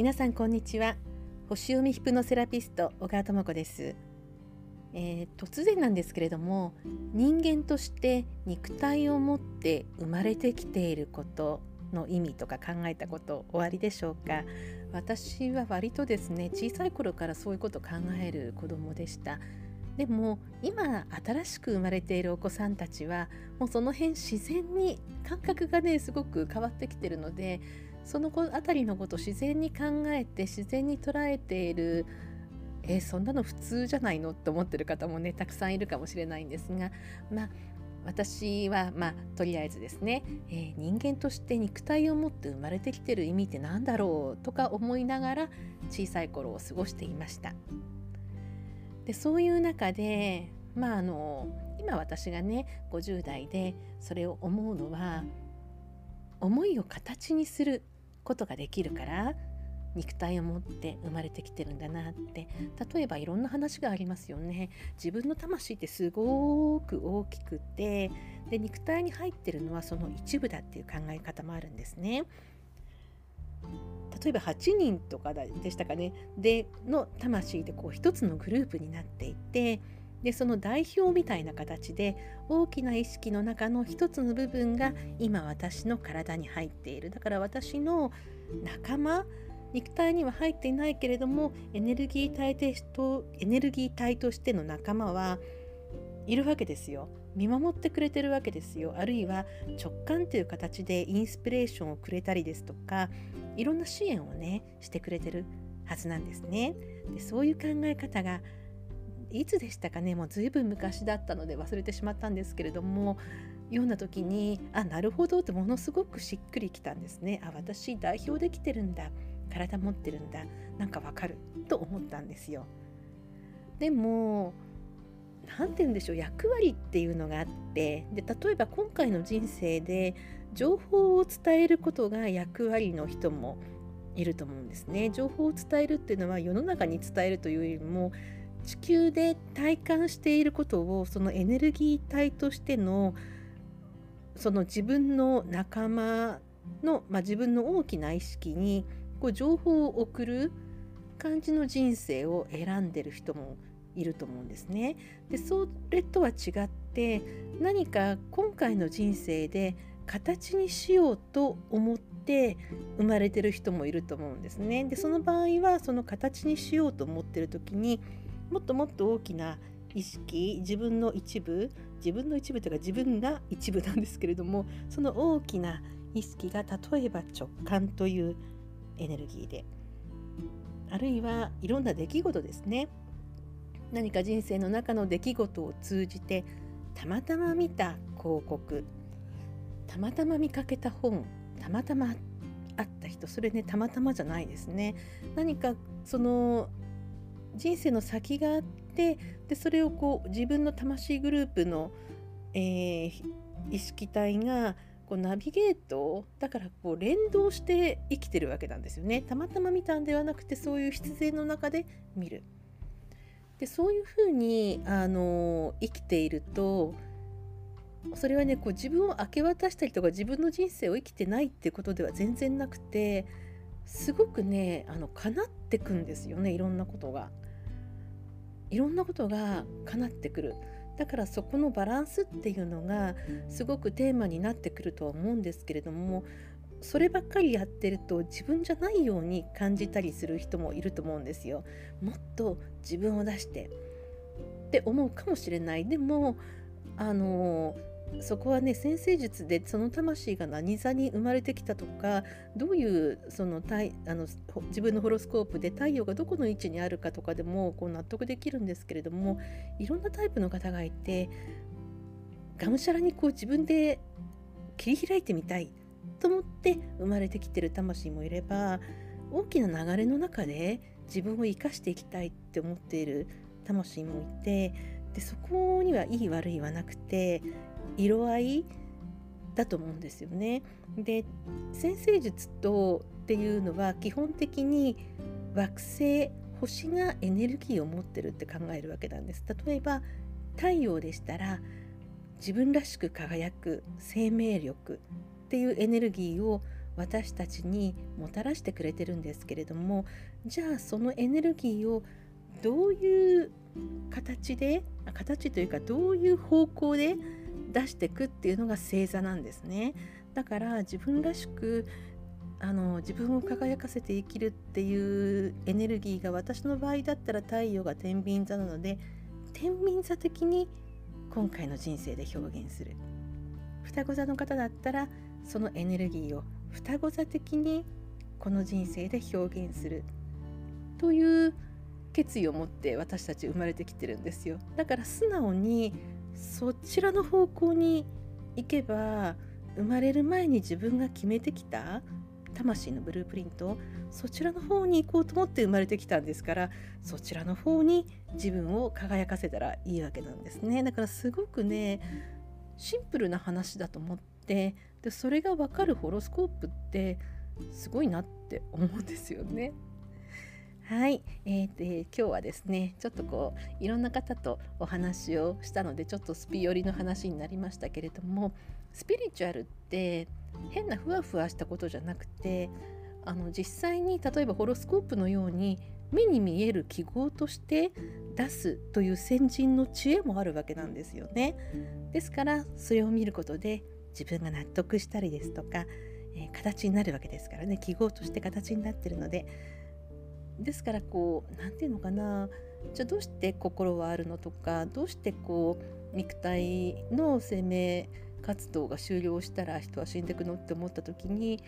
皆さんこんにちは。星読みヒプノセラピスト小川智子です、えー、突然なんですけれども人間として肉体を持って生まれてきていることの意味とか考えたことおありでしょうか？私は割とですね小さい頃からそういうこと考える子供でした。でも今新しく生まれているお子さんたちはもうその辺自然に感覚がねすごく変わってきてるのでその辺りのことを自然に考えて自然に捉えているえー、そんなの普通じゃないのって思ってる方もねたくさんいるかもしれないんですがまあ私はまあとりあえずですね、えー、人間として肉体を持って生まれてきてる意味って何だろうとか思いながら小さい頃を過ごしていました。でそういう中でまああの今私がね50代でそれを思うのは思いを形にすることができるから肉体を持って生まれてきてるんだなって。例えばいろんな話がありますよね。自分の魂ってすごく大きくてで肉体に入ってるのはその一部だっていう考え方もあるんですね。例えば8人とかでしたかね。での魂でこう一つのグループになっていてでその代表みたいな形で大きな意識の中の一つの部分が今私の体に入っている。だから私の仲間肉体には入っていないけれどもエネルギー体とエネルギー体としての仲間はいるわけですよ。見守ってくれてるわけですよ。あるいは直感という形でインスピレーションをくれたりですとかいろんな支援をねしてくれてるはずなんですね。でそういう考え方がいつでしたかね？もう随分昔だったので忘れてしまったんですけれども読んだ時にあなるほどってものすごくしっくりきたんですね。あ私代表できてるんだ。体持ってるんだ。なんかわかる。と思ったんですよ。でも何て言うんでしょう。役割っていうのがあってで例えば今回の人生で情報を伝えることが役割の人もいると思うんですね。情報を伝えるっていうのは世の中に伝えるというよりも地球で体感していることをそのエネルギー体としてのその自分の仲間の、まあ、自分の大きな意識にこう情報を送る感じの人生を選んでる人もいると思うんですね。でそれとは違って何か今回の人生で形にしようと思って生まれてる人もいると思うんですね。でその場合はその形にしようと思ってる時にもっともっと大きな意識自分の一部自分の一部というか自分が一部なんですけれどもその大きな意識が例えば直感というエネルギーであるいはいろんな出来事ですね。何か人生の中の出来事を通じてたまたま見た広告たまたま見かけた本たまたま会った人それねたまたまじゃないですね。何かその人生の先があってでそれをこう自分の魂グループの、えー、意識体がこうナビゲートだからこう連動して生きてるわけなんですよねたまたま見たんではなくてそういう必然の中で見るでそういうふうにあの生きているとそれはねこう自分を明け渡したりとか自分の人生を生きてないっていうことでは全然なくてすごくねあの叶ってくんですよねいろんなことが。いろんなことが叶ってくる。だからそこのバランスっていうのがすごくテーマになってくるとは思うんですけれどもそればっかりやってると自分じゃないように感じたりする人もいると思うんですよ。もっと自分を出してって思うかもしれない。でもあのそこはね先生術でその魂が何座に生まれてきたとかどういうそのあの自分のホロスコープで太陽がどこの位置にあるかとかでもこう納得できるんですけれどもいろんなタイプの方がいてがむしゃらにこう自分で切り開いてみたいと思って生まれてきてる魂もいれば大きな流れの中で自分を生かしていきたいって思っている魂もいてでそこにはいい悪いはなくて色合いだと思うんですよね。で先生術とっていうのは基本的に惑星星がエネルギーを持ってるって考えるわけなんです。例えば太陽でしたら自分らしく輝く生命力っていうエネルギーを私たちにもたらしてくれてるんですけれどもじゃあそのエネルギーをどういう形で形というかどういう方向で出してくっていうのが星座なんですね。だから自分らしくあの自分を輝かせて生きるっていうエネルギーが私の場合だったら太陽が天秤座なので天秤座的に今回の人生で表現する。双子座の方だったらそのエネルギーを双子座的にこの人生で表現する。という決意を持って私たち生まれてきてるんですよ。だから素直にそちらの方向に行けば生まれる前に自分が決めてきた魂のブループリントそちらの方に行こうと思って生まれてきたんですからそちらの方に自分を輝かせたらいいわけなんですねだからすごくねシンプルな話だと思ってでそれが分かるホロスコープってすごいなって思うんですよね。はい、えー、で今日はですねちょっとこういろんな方とお話をしたのでちょっとスピ寄りの話になりましたけれどもスピリチュアルって変なふわふわしたことじゃなくてあの実際に例えばホロスコープのように目に見える記号として出すという先人の知恵もあるわけなんですよね。ですからそれを見ることで自分が納得したりですとか、えー、形になるわけですからね記号として形になってるのでですからこう何て言うのかな。じゃあどうして心はあるのとかどうしてこう肉体の生命活動が終了したら人は死んでいくのって思った時に、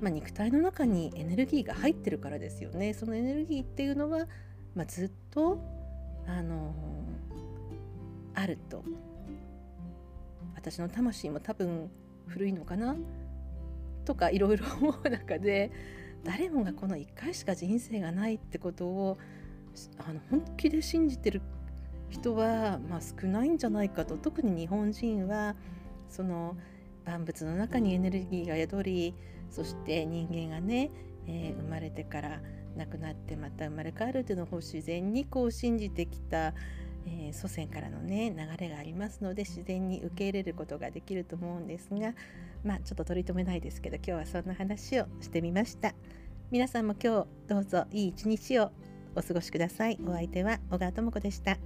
まあ、肉体の中にエネルギーが入ってるからですよね。そのエネルギーっていうのは、まあ、ずっとあの、あると。私の魂も多分古いのかな？とかいろいろ思う中で誰もがこの1回しか人生がないってことをあの本気で信じてる人は、まあ、少ないんじゃないかと。特に日本人はその万物の中にエネルギーが宿りそして人間がね、えー、生まれてから亡くなってまた生まれ変わるというのを自然にこう信じてきた、えー、祖先からのね流れがありますので自然に受け入れることができると思うんですがまあちょっと取り留めないですけど今日はそんな話をしてみました皆さんも今日どうぞいい一日をお過ごしくださいお相手は小川智子でした。